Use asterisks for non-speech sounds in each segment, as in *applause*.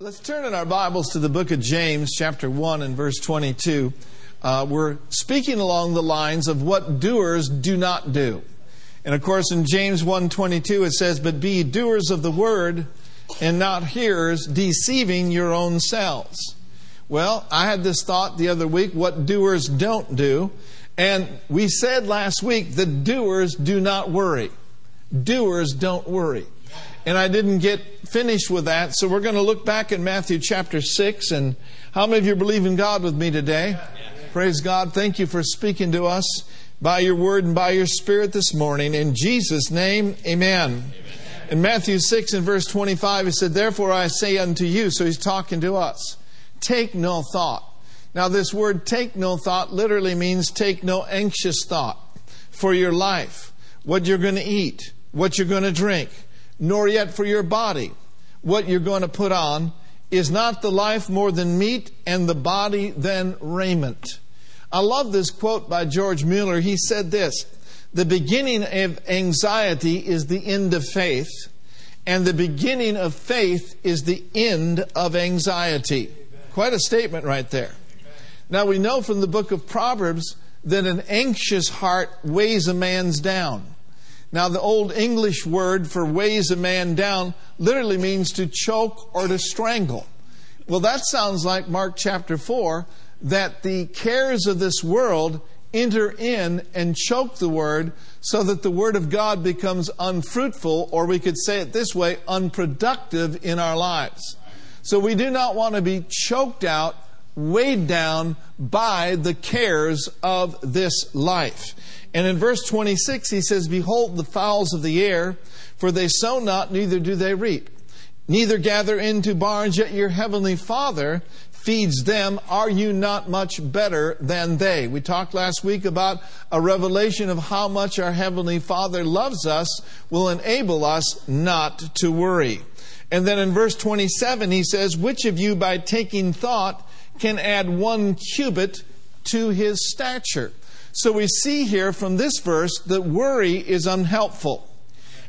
Let's turn in our Bibles to the book of James, chapter 1 and verse 22. Uh, we're speaking along the lines of what doers do not do. And of course, in James 1.22 it says, But be doers of the word and not hearers, deceiving your own selves. Well, I had this thought the other week, what doers don't do. And we said last week that doers do not worry. Doers don't worry and I didn't get finished with that. So we're going to look back at Matthew chapter 6. And how many of you believe in God with me today? Praise God. Thank you for speaking to us by your word and by your spirit this morning. In Jesus' name, amen. amen. In Matthew 6 and verse 25, he said, Therefore I say unto you, so he's talking to us, take no thought. Now, this word take no thought literally means take no anxious thought for your life, what you're going to eat, what you're going to drink nor yet for your body. What you're going to put on is not the life more than meat, and the body than raiment. I love this quote by George Mueller. He said this The beginning of anxiety is the end of faith, and the beginning of faith is the end of anxiety. Quite a statement right there. Now we know from the book of Proverbs that an anxious heart weighs a man's down. Now, the Old English word for weighs a man down literally means to choke or to strangle. Well, that sounds like Mark chapter 4 that the cares of this world enter in and choke the word so that the word of God becomes unfruitful, or we could say it this way, unproductive in our lives. So we do not want to be choked out, weighed down by the cares of this life. And in verse 26, he says, Behold the fowls of the air, for they sow not, neither do they reap, neither gather into barns, yet your heavenly Father feeds them. Are you not much better than they? We talked last week about a revelation of how much our heavenly Father loves us will enable us not to worry. And then in verse 27, he says, Which of you by taking thought can add one cubit to his stature? So we see here from this verse that worry is unhelpful.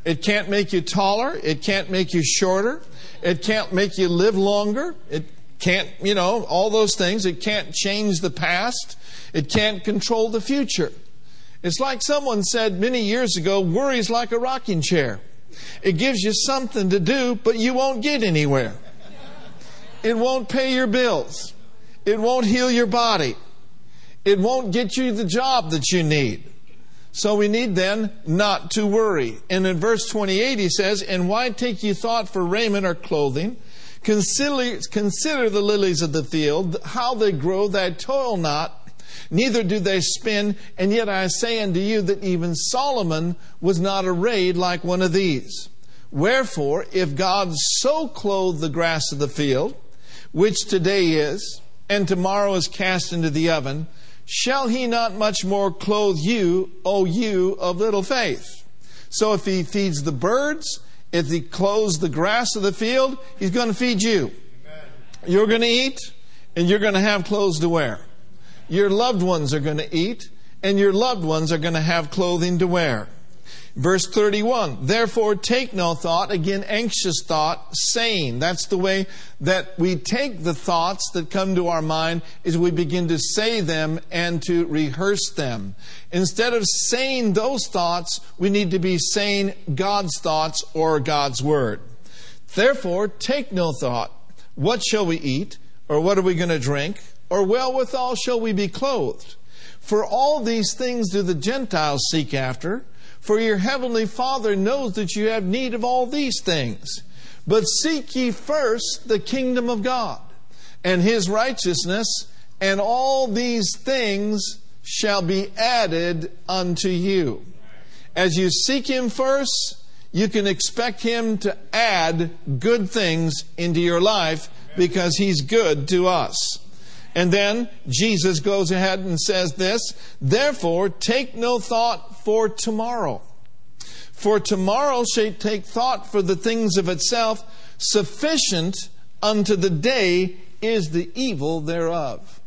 It can't make you taller. It can't make you shorter. It can't make you live longer. It can't, you know, all those things. It can't change the past. It can't control the future. It's like someone said many years ago worry is like a rocking chair. It gives you something to do, but you won't get anywhere. It won't pay your bills. It won't heal your body it won't get you the job that you need. So we need then not to worry. And in verse 28 he says, And why take you thought for raiment or clothing? Consider, consider the lilies of the field, how they grow, they toil not, neither do they spin, and yet I say unto you that even Solomon was not arrayed like one of these. Wherefore, if God so clothe the grass of the field, which today is, and tomorrow is cast into the oven, shall he not much more clothe you, O you of little faith? So if he feeds the birds, if he clothes the grass of the field, he's going to feed you. Amen. You're going to eat, and you're going to have clothes to wear. Your loved ones are going to eat, and your loved ones are going to have clothing to wear. Verse 31, therefore take no thought, again, anxious thought, saying. That's the way that we take the thoughts that come to our mind is we begin to say them and to rehearse them. Instead of saying those thoughts, we need to be saying God's thoughts or God's word. Therefore, take no thought. What shall we eat? Or what are we going to drink? Or wherewithal shall we be clothed? For all these things do the Gentiles seek after. For your heavenly Father knows that you have need of all these things. But seek ye first the kingdom of God and his righteousness, and all these things shall be added unto you. As you seek him first, you can expect him to add good things into your life because he's good to us. And then Jesus goes ahead and says this Therefore, take no thought for tomorrow. For tomorrow shall take thought for the things of itself. Sufficient unto the day is the evil thereof.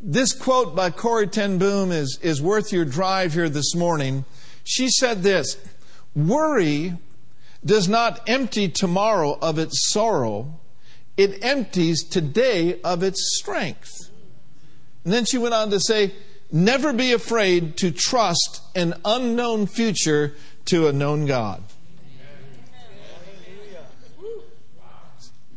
This quote by Corrie Ten Boom is, is worth your drive here this morning. She said this Worry does not empty tomorrow of its sorrow it empties today of its strength. And then she went on to say, Never be afraid to trust an unknown future to a known God.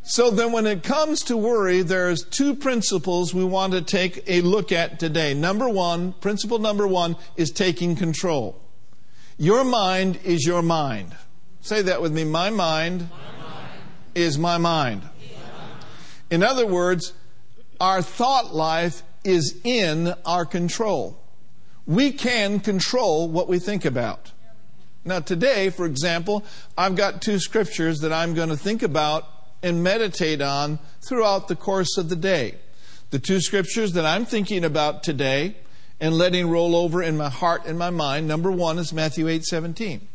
So then, when it comes to worry, there's two principles we want to take a look at today. Number one, principle number one is taking control. Your mind is your mind. Say that with me. My mind, my mind. is my mind. In other words, our thought life is in our control. We can control what we think about. Now, today, for example, I've got two scriptures that I'm going to think about and meditate on throughout the course of the day. The two scriptures that I'm thinking about today and letting roll over in my heart and my mind, number one is Matthew 8 17,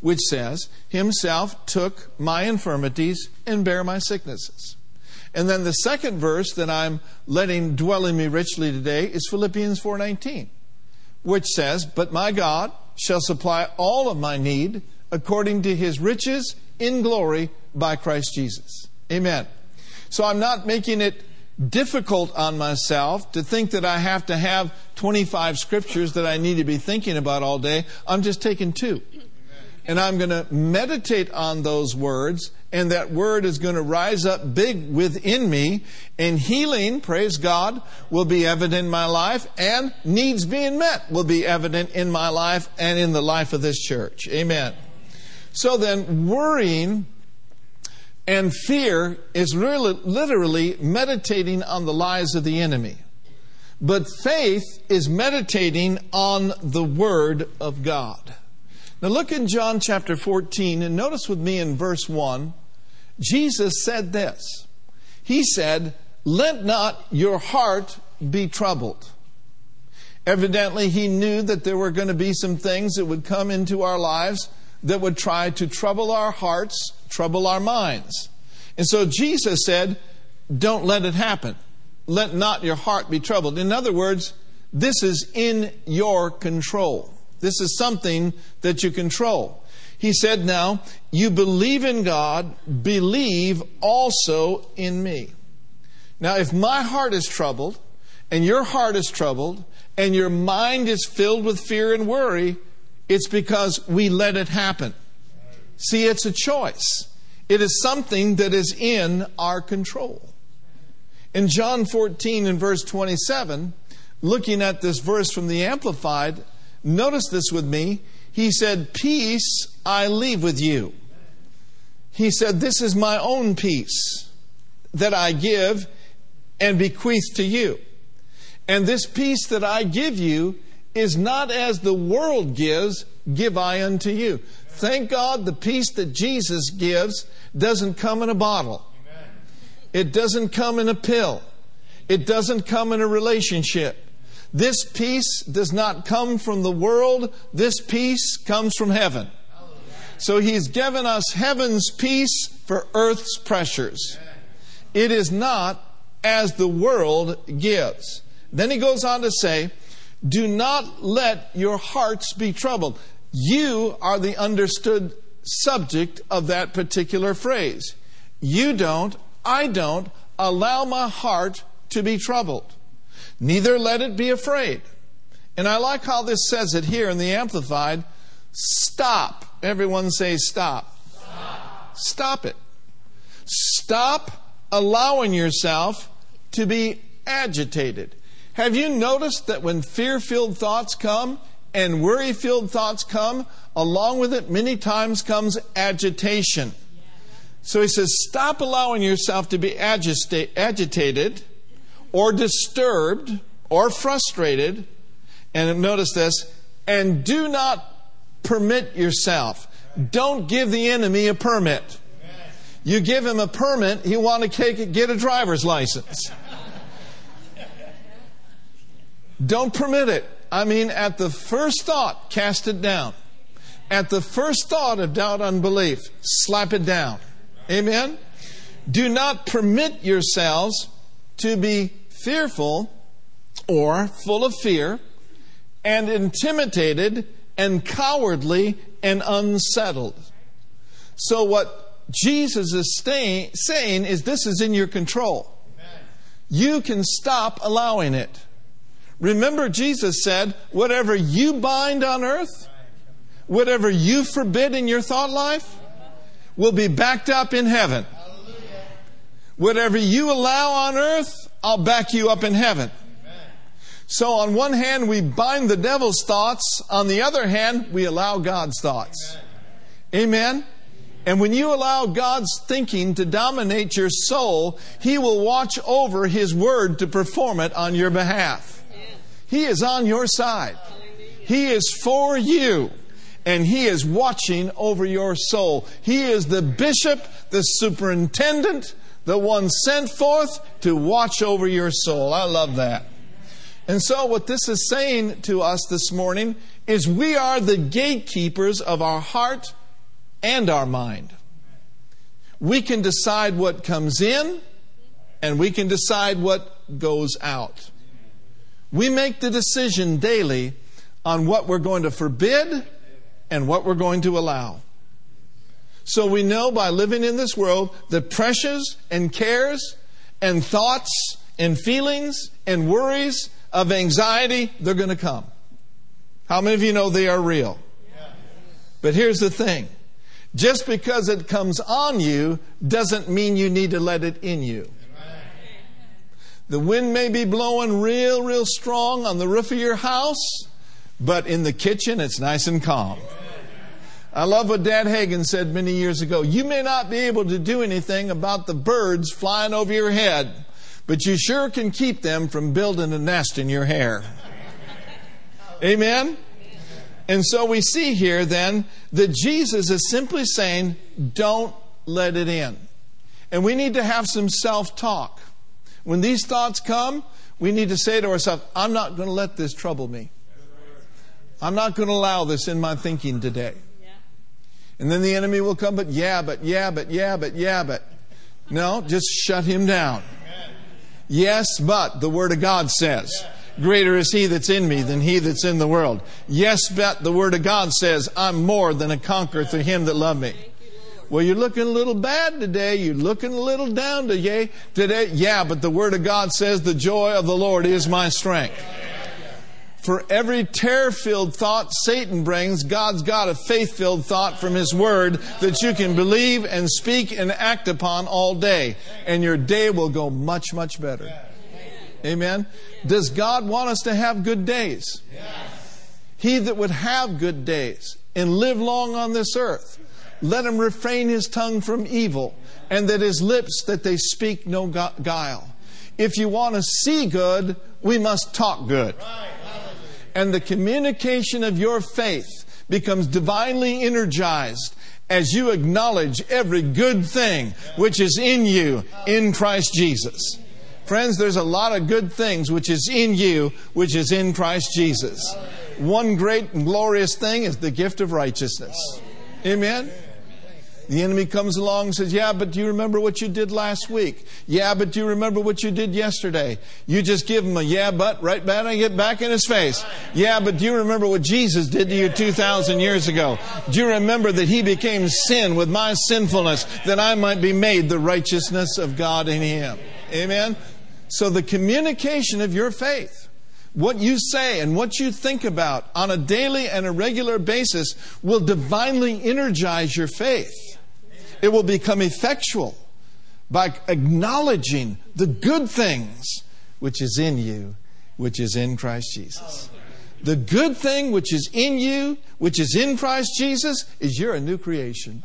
which says, Himself took my infirmities and bare my sicknesses. And then the second verse that I'm letting dwell in me richly today is Philippians 4:19, which says, "But my God shall supply all of my need according to his riches in glory by Christ Jesus. Amen. So I'm not making it difficult on myself to think that I have to have 25 scriptures that I need to be thinking about all day. I'm just taking two. And I'm going to meditate on those words, and that word is going to rise up big within me, and healing, praise God, will be evident in my life, and needs being met will be evident in my life and in the life of this church. Amen. So then, worrying and fear is really, literally meditating on the lies of the enemy. But faith is meditating on the Word of God. Now look in John chapter 14 and notice with me in verse 1, Jesus said this. He said, Let not your heart be troubled. Evidently, he knew that there were going to be some things that would come into our lives that would try to trouble our hearts, trouble our minds. And so Jesus said, Don't let it happen. Let not your heart be troubled. In other words, this is in your control. This is something that you control. He said, Now, you believe in God, believe also in me. Now, if my heart is troubled, and your heart is troubled, and your mind is filled with fear and worry, it's because we let it happen. See, it's a choice. It is something that is in our control. In John 14 and verse 27, looking at this verse from the Amplified, notice this with me. He said, Peace I leave with you. He said, This is my own peace that I give and bequeath to you. And this peace that I give you is not as the world gives, give I unto you. Thank God the peace that Jesus gives doesn't come in a bottle. It doesn't come in a pill. It doesn't come in a relationship. This peace does not come from the world. This peace comes from heaven. So he's given us heaven's peace for earth's pressures. It is not as the world gives. Then he goes on to say, do not let your hearts be troubled. You are the understood subject of that particular phrase. You don't, I don't allow my heart to be troubled. Neither let it be afraid. And I like how this says it here in the Amplified. Stop. Everyone say stop. Stop, stop it. Stop allowing yourself to be agitated. Have you noticed that when fear filled thoughts come and worry filled thoughts come, along with it, many times comes agitation? So he says, stop allowing yourself to be agita- agitated or disturbed or frustrated. And notice this, and do not permit yourself. Don't give the enemy a permit. You give him a permit, he want to get a driver's license. Don't permit it. I mean, at the first thought, cast it down. At the first thought of doubt, unbelief, slap it down. Amen? Do not permit yourselves to be fearful or full of fear and intimidated and cowardly and unsettled. So, what Jesus is staying, saying is this is in your control. You can stop allowing it. Remember, Jesus said, whatever you bind on earth, whatever you forbid in your thought life, will be backed up in heaven. Whatever you allow on earth, I'll back you up in heaven. So, on one hand, we bind the devil's thoughts. On the other hand, we allow God's thoughts. Amen? And when you allow God's thinking to dominate your soul, He will watch over His word to perform it on your behalf. He is on your side. He is for you. And He is watching over your soul. He is the bishop, the superintendent, the one sent forth to watch over your soul. I love that. And so, what this is saying to us this morning is we are the gatekeepers of our heart and our mind. We can decide what comes in and we can decide what goes out. We make the decision daily on what we're going to forbid and what we're going to allow. So we know by living in this world that pressures and cares and thoughts and feelings and worries of anxiety, they're going to come. How many of you know they are real? But here's the thing just because it comes on you doesn't mean you need to let it in you. The wind may be blowing real, real strong on the roof of your house, but in the kitchen it's nice and calm. I love what Dad Hagin said many years ago. You may not be able to do anything about the birds flying over your head, but you sure can keep them from building a nest in your hair. Amen? And so we see here then that Jesus is simply saying, don't let it in. And we need to have some self talk. When these thoughts come, we need to say to ourselves, I'm not going to let this trouble me. I'm not going to allow this in my thinking today. And then the enemy will come, but yeah, but yeah, but yeah, but yeah, but. No, just shut him down. Yes, but the Word of God says. Greater is he that's in me than he that's in the world. Yes, but the Word of God says, I'm more than a conqueror through him that loved me. Well, you're looking a little bad today. You're looking a little down today. Today, yeah, but the Word of God says, the joy of the Lord is my strength. For every terror filled thought Satan brings, God's got a faith filled thought from His Word that you can believe and speak and act upon all day. And your day will go much, much better. Amen. Does God want us to have good days? He that would have good days and live long on this earth, let him refrain his tongue from evil, and that his lips that they speak no guile. If you want to see good, we must talk good. And the communication of your faith becomes divinely energized as you acknowledge every good thing which is in you in Christ Jesus. Friends, there's a lot of good things which is in you, which is in Christ Jesus. One great and glorious thing is the gift of righteousness. Amen? The enemy comes along and says, Yeah, but do you remember what you did last week? Yeah, but do you remember what you did yesterday? You just give him a yeah, but right back and get back in his face. Yeah, but do you remember what Jesus did to you 2,000 years ago? Do you remember that he became sin with my sinfulness that I might be made the righteousness of God in him? Amen? So the communication of your faith, what you say and what you think about on a daily and a regular basis will divinely energize your faith. It will become effectual by acknowledging the good things which is in you, which is in Christ Jesus. The good thing which is in you, which is in Christ Jesus, is you're a new creation.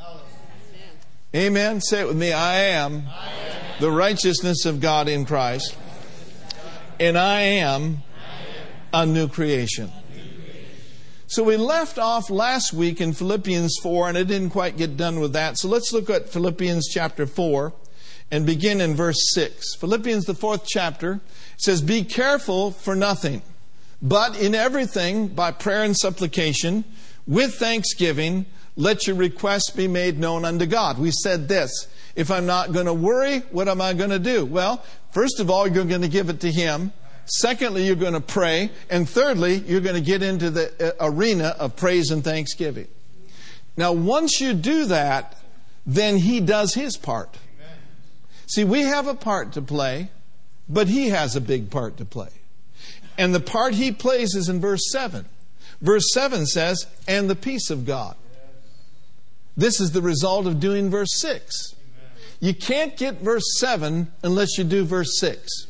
Amen. Say it with me. I am, the righteousness of God in Christ, and I am a new creation. So we left off last week in Philippians 4, and I didn't quite get done with that. So let's look at Philippians chapter 4 and begin in verse 6. Philippians, the fourth chapter, says, Be careful for nothing, but in everything, by prayer and supplication, with thanksgiving, let your requests be made known unto God. We said this if I'm not going to worry, what am I going to do? Well, first of all, you're going to give it to Him. Secondly, you're going to pray. And thirdly, you're going to get into the uh, arena of praise and thanksgiving. Now, once you do that, then he does his part. See, we have a part to play, but he has a big part to play. And the part he plays is in verse 7. Verse 7 says, and the peace of God. This is the result of doing verse 6. You can't get verse 7 unless you do verse 6.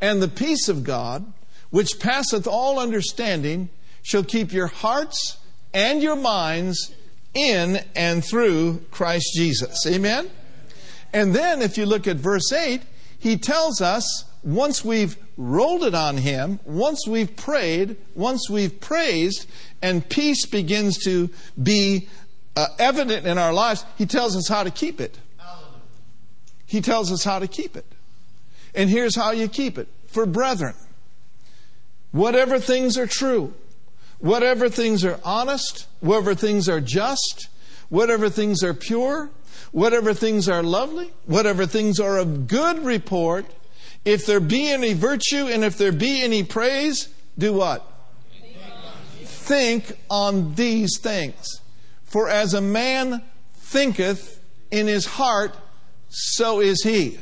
And the peace of God, which passeth all understanding, shall keep your hearts and your minds in and through Christ Jesus. Amen? And then if you look at verse 8, he tells us once we've rolled it on him, once we've prayed, once we've praised, and peace begins to be uh, evident in our lives, he tells us how to keep it. He tells us how to keep it. And here's how you keep it. For brethren, whatever things are true, whatever things are honest, whatever things are just, whatever things are pure, whatever things are lovely, whatever things are of good report, if there be any virtue and if there be any praise, do what? Think on these things. For as a man thinketh in his heart, so is he.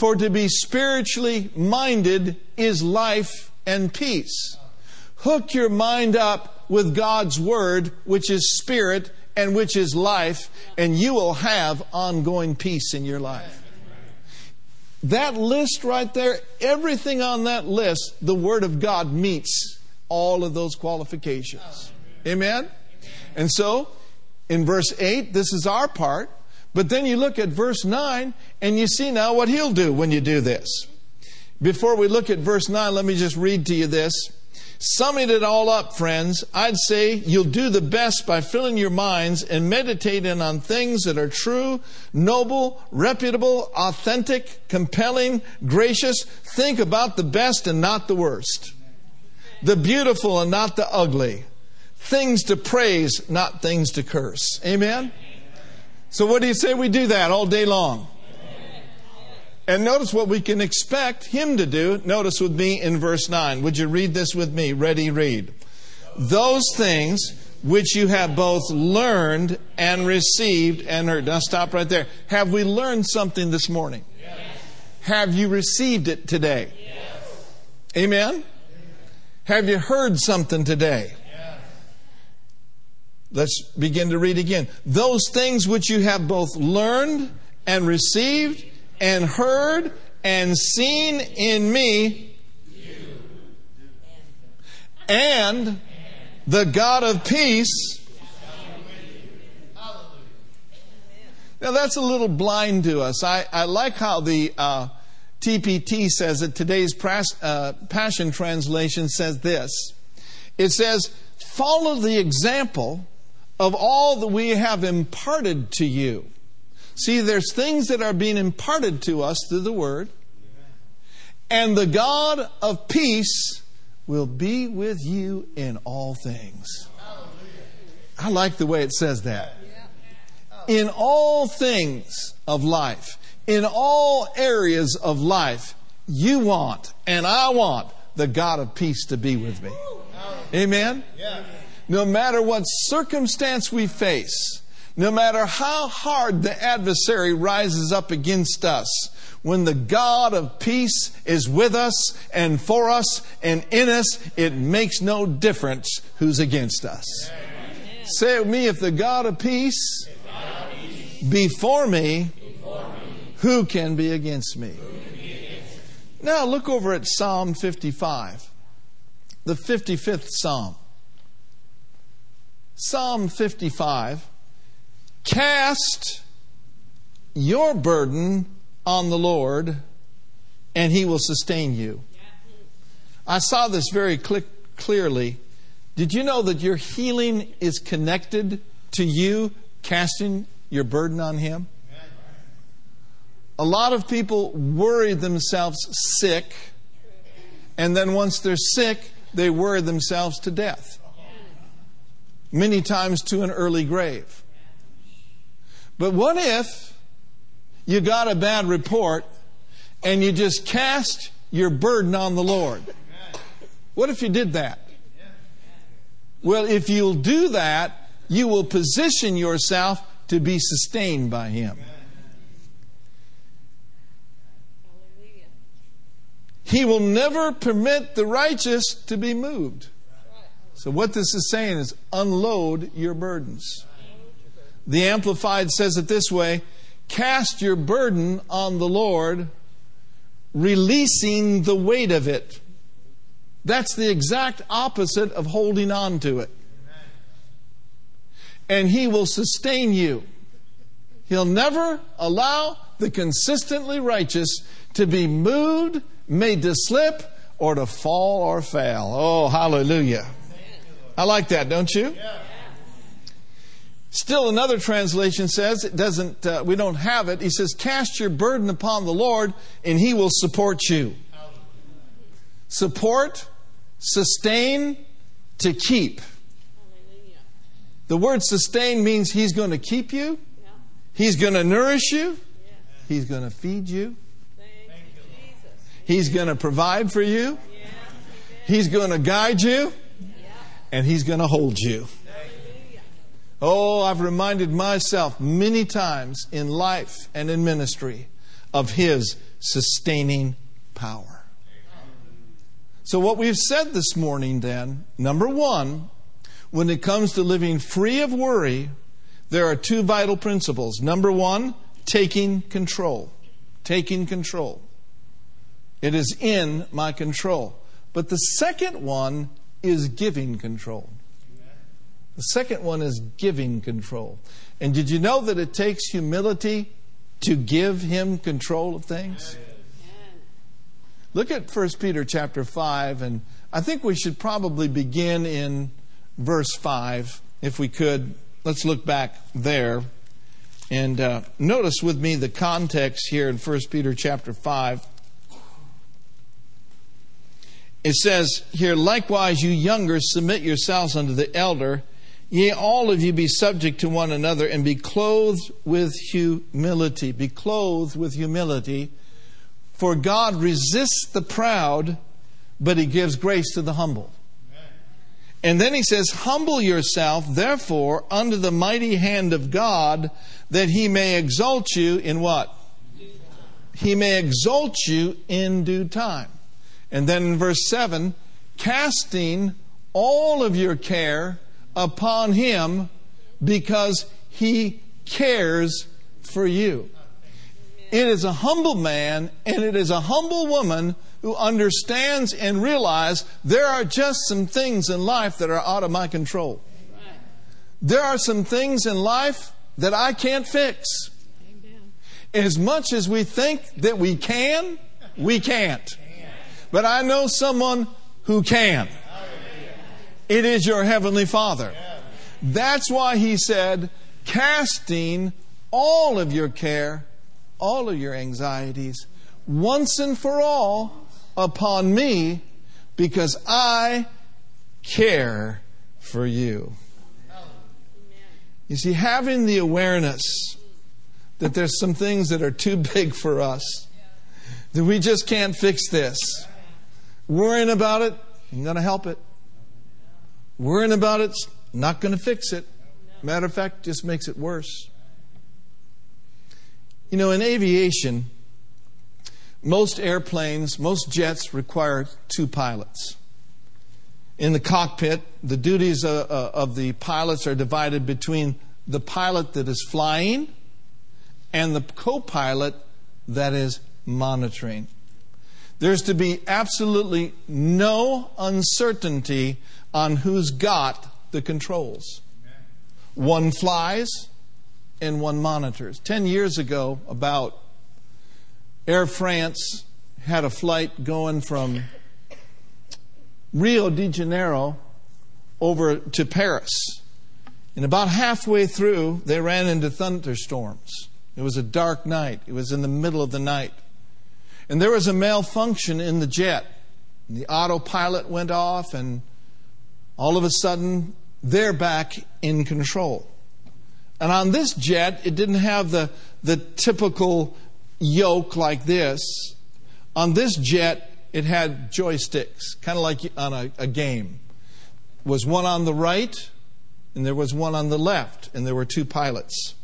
For to be spiritually minded is life and peace. Hook your mind up with God's Word, which is spirit and which is life, and you will have ongoing peace in your life. That list right there, everything on that list, the Word of God meets all of those qualifications. Amen? And so, in verse 8, this is our part. But then you look at verse 9 and you see now what he'll do when you do this. Before we look at verse 9, let me just read to you this. Summing it all up, friends, I'd say you'll do the best by filling your minds and meditating on things that are true, noble, reputable, authentic, compelling, gracious. Think about the best and not the worst, the beautiful and not the ugly, things to praise, not things to curse. Amen? So, what do you say we do that all day long? And notice what we can expect him to do. Notice with me in verse 9. Would you read this with me? Ready, read. Those things which you have both learned and received and heard. Now stop right there. Have we learned something this morning? Yes. Have you received it today? Yes. Amen? Have you heard something today? Let's begin to read again. Those things which you have both learned and received and heard and seen in me, and the God of peace. Now that's a little blind to us. I, I like how the uh, TPT says it. Today's pras, uh, Passion Translation says this. It says, follow the example of all that we have imparted to you. See, there's things that are being imparted to us through the Word. And the God of peace will be with you in all things. I like the way it says that. In all things of life, in all areas of life, you want and I want the God of peace to be with me. Amen? No matter what circumstance we face, no matter how hard the adversary rises up against us, when the God of peace is with us and for us and in us, it makes no difference who's against us. Amen. Say it with me if the God of peace, God of peace me, before me, who can be against me? Now look over at Psalm 55, the 55th Psalm. Psalm 55 Cast your burden on the Lord, and he will sustain you. I saw this very clearly. Did you know that your healing is connected to you casting your burden on him? A lot of people worry themselves sick, and then once they're sick, they worry themselves to death many times to an early grave. But what if you got a bad report and you just cast your burden on the Lord? What if you did that? Well, if you'll do that, you will position yourself to be sustained by Him. He will never permit the righteous to be moved. So, what this is saying is unload your burdens. The Amplified says it this way cast your burden on the Lord, releasing the weight of it. That's the exact opposite of holding on to it. And He will sustain you. He'll never allow the consistently righteous to be moved, made to slip, or to fall or fail. Oh, hallelujah. I like that, don't you? Still, another translation says it doesn't. Uh, we don't have it. He says, "Cast your burden upon the Lord, and He will support you." Support, sustain, to keep. The word sustain means He's going to keep you. He's going to nourish you. He's going to feed you. He's going to provide for you. He's going to guide you. And He's going to hold you. Oh, I've reminded myself many times in life and in ministry of His sustaining power. So, what we've said this morning, then, number one, when it comes to living free of worry, there are two vital principles. Number one, taking control. Taking control. It is in my control. But the second one is giving control. The second one is giving control. And did you know that it takes humility to give him control of things? Look at 1 Peter chapter 5 and I think we should probably begin in verse 5 if we could. Let's look back there. And uh, notice with me the context here in 1 Peter chapter 5. It says here, likewise, you younger, submit yourselves unto the elder. Yea, all of you be subject to one another and be clothed with humility. Be clothed with humility. For God resists the proud, but he gives grace to the humble. And then he says, Humble yourself, therefore, under the mighty hand of God, that he may exalt you in what? He may exalt you in due time. And then in verse 7, casting all of your care upon him because he cares for you. It is a humble man and it is a humble woman who understands and realizes there are just some things in life that are out of my control. There are some things in life that I can't fix. As much as we think that we can, we can't. But I know someone who can. It is your Heavenly Father. That's why He said, casting all of your care, all of your anxieties, once and for all upon me, because I care for you. You see, having the awareness that there's some things that are too big for us, that we just can't fix this. Worrying about it, ain't going to help it. Worrying about it's not going to fix it. Matter of fact, just makes it worse. You know, in aviation, most airplanes, most jets require two pilots. In the cockpit, the duties uh, uh, of the pilots are divided between the pilot that is flying and the co pilot that is monitoring. There's to be absolutely no uncertainty on who's got the controls. One flies and one monitors. Ten years ago, about Air France had a flight going from Rio de Janeiro over to Paris. And about halfway through, they ran into thunderstorms. It was a dark night. It was in the middle of the night. And there was a malfunction in the jet. And the autopilot went off, and all of a sudden, they're back in control. And on this jet, it didn't have the, the typical yoke like this. On this jet, it had joysticks, kind of like on a, a game. Was one on the right, and there was one on the left, and there were two pilots.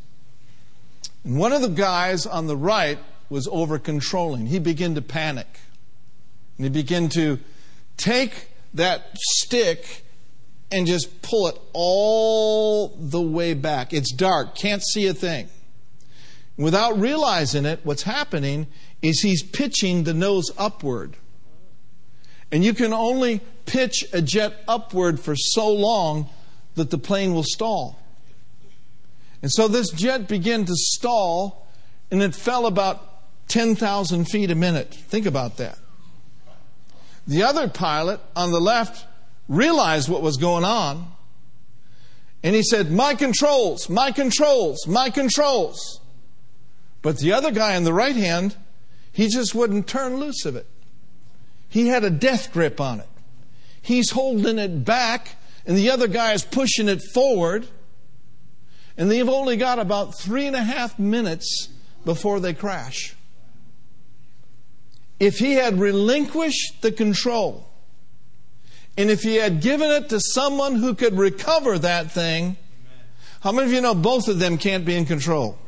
And one of the guys on the right was over controlling. He began to panic. And he began to take that stick and just pull it all the way back. It's dark, can't see a thing. Without realizing it, what's happening is he's pitching the nose upward. And you can only pitch a jet upward for so long that the plane will stall. And so this jet began to stall and it fell about 10,000 feet a minute. Think about that. The other pilot on the left realized what was going on and he said, My controls, my controls, my controls. But the other guy on the right hand, he just wouldn't turn loose of it. He had a death grip on it. He's holding it back, and the other guy is pushing it forward. And they've only got about three and a half minutes before they crash. If he had relinquished the control, and if he had given it to someone who could recover that thing, how many of you know both of them can't be in control?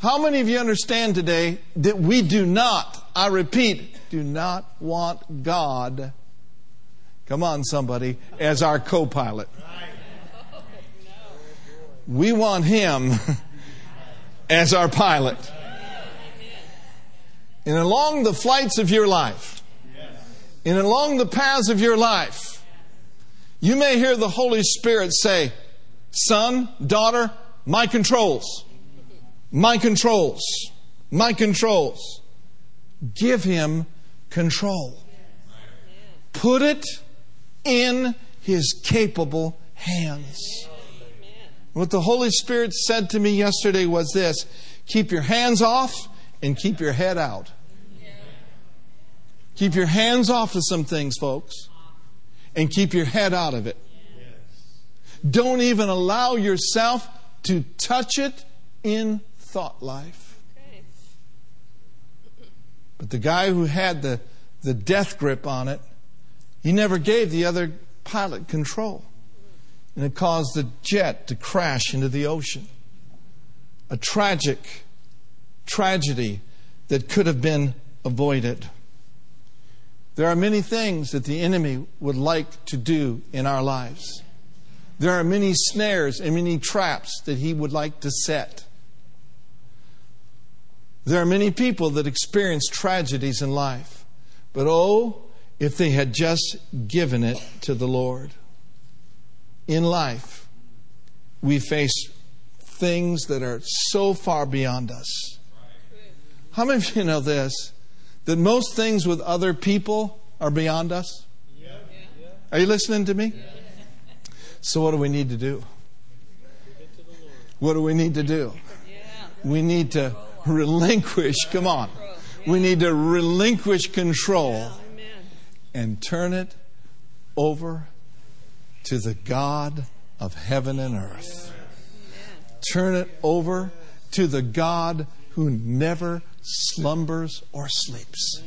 How many of you understand today that we do not, I repeat, do not want God, come on, somebody, as our co pilot? We want Him *laughs* as our pilot. And along the flights of your life, and along the paths of your life, you may hear the Holy Spirit say, Son, daughter, my controls. My controls. My controls. Give him control. Put it in his capable hands. What the Holy Spirit said to me yesterday was this keep your hands off and keep your head out. Keep your hands off of some things, folks, and keep your head out of it. Don't even allow yourself to touch it in thought life. But the guy who had the, the death grip on it, he never gave the other pilot control. And it caused the jet to crash into the ocean. A tragic tragedy that could have been avoided. There are many things that the enemy would like to do in our lives. There are many snares and many traps that he would like to set. There are many people that experience tragedies in life, but oh, if they had just given it to the Lord. In life, we face things that are so far beyond us. How many of you know this? That most things with other people are beyond us? Are you listening to me? So, what do we need to do? What do we need to do? We need to relinquish, come on. We need to relinquish control and turn it over to the God of heaven and earth. Turn it over to the God who never slumbers or sleeps.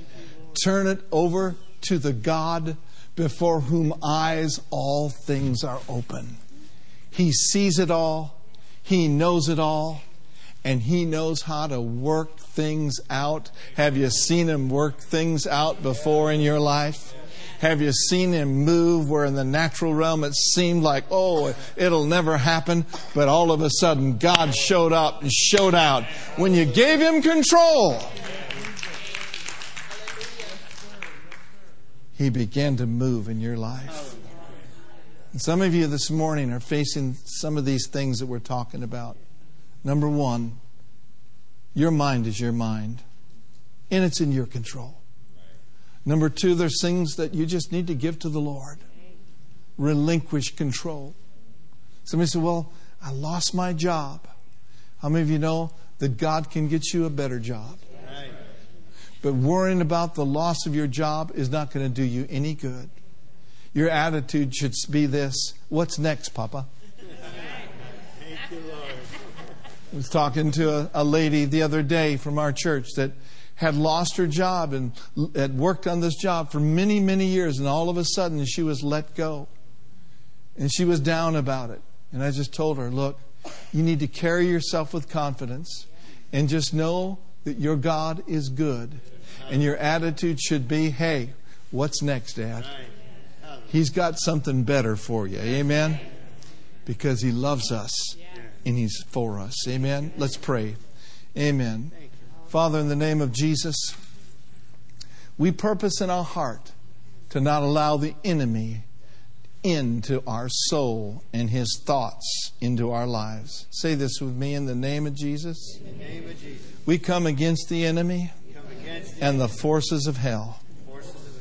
Turn it over to the God before whom eyes all things are open. He sees it all, He knows it all, and He knows how to work things out. Have you seen Him work things out before in your life? Have you seen Him move where in the natural realm it seemed like, oh, it'll never happen, but all of a sudden God showed up and showed out when you gave Him control? He began to move in your life. And some of you this morning are facing some of these things that we're talking about. Number one, your mind is your mind, and it's in your control. Number two, there's things that you just need to give to the Lord. Relinquish control. Somebody said, Well, I lost my job. How many of you know that God can get you a better job? But worrying about the loss of your job is not going to do you any good. Your attitude should be this What's next, Papa? Thank you, Lord. I was talking to a, a, lady the other day from our church that had lost her job and had worked on this job for many, many years, and all of a sudden she was let go. And she was down about it. And I just told her, look, You need to carry yourself with confidence and just know that your God is good. And your attitude should be hey, what's next, Dad? He's got something better for you. Amen? Because He loves us and He's for us. Amen? Let's pray. Amen. Father, in the name of Jesus, we purpose in our heart to not allow the enemy into our soul and his thoughts into our lives. Say this with me in the name of Jesus. Name of Jesus. We come against the enemy against and the forces of hell.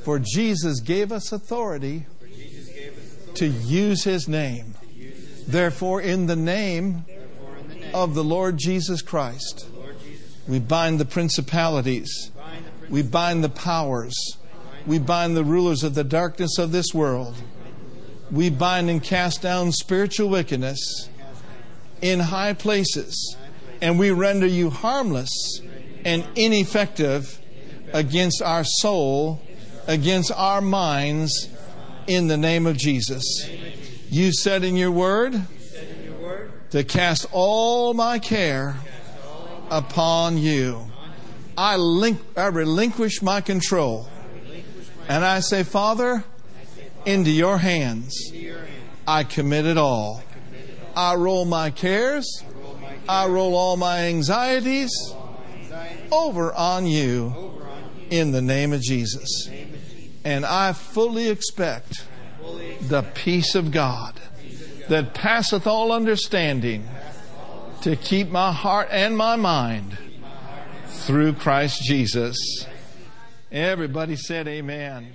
For Jesus gave us authority gave us authority to use his name. use His Therefore, in the name Therefore, in the name of the Lord Jesus Christ, of the Lord Jesus, we bind the principalities, we bind the powers, we bind the rulers of the darkness of this world. We bind and cast down spiritual wickedness in high places, and we render you harmless and ineffective against our soul, against our minds, in the name of Jesus. You said in your word to cast all my care upon you. I, link, I relinquish my control. And I say, Father, into your hands I commit it all. I roll my cares, I roll all my anxieties over on you in the. Name of Jesus. And I fully expect the peace of God that passeth all understanding to keep my heart and my mind through Christ Jesus. Everybody said amen.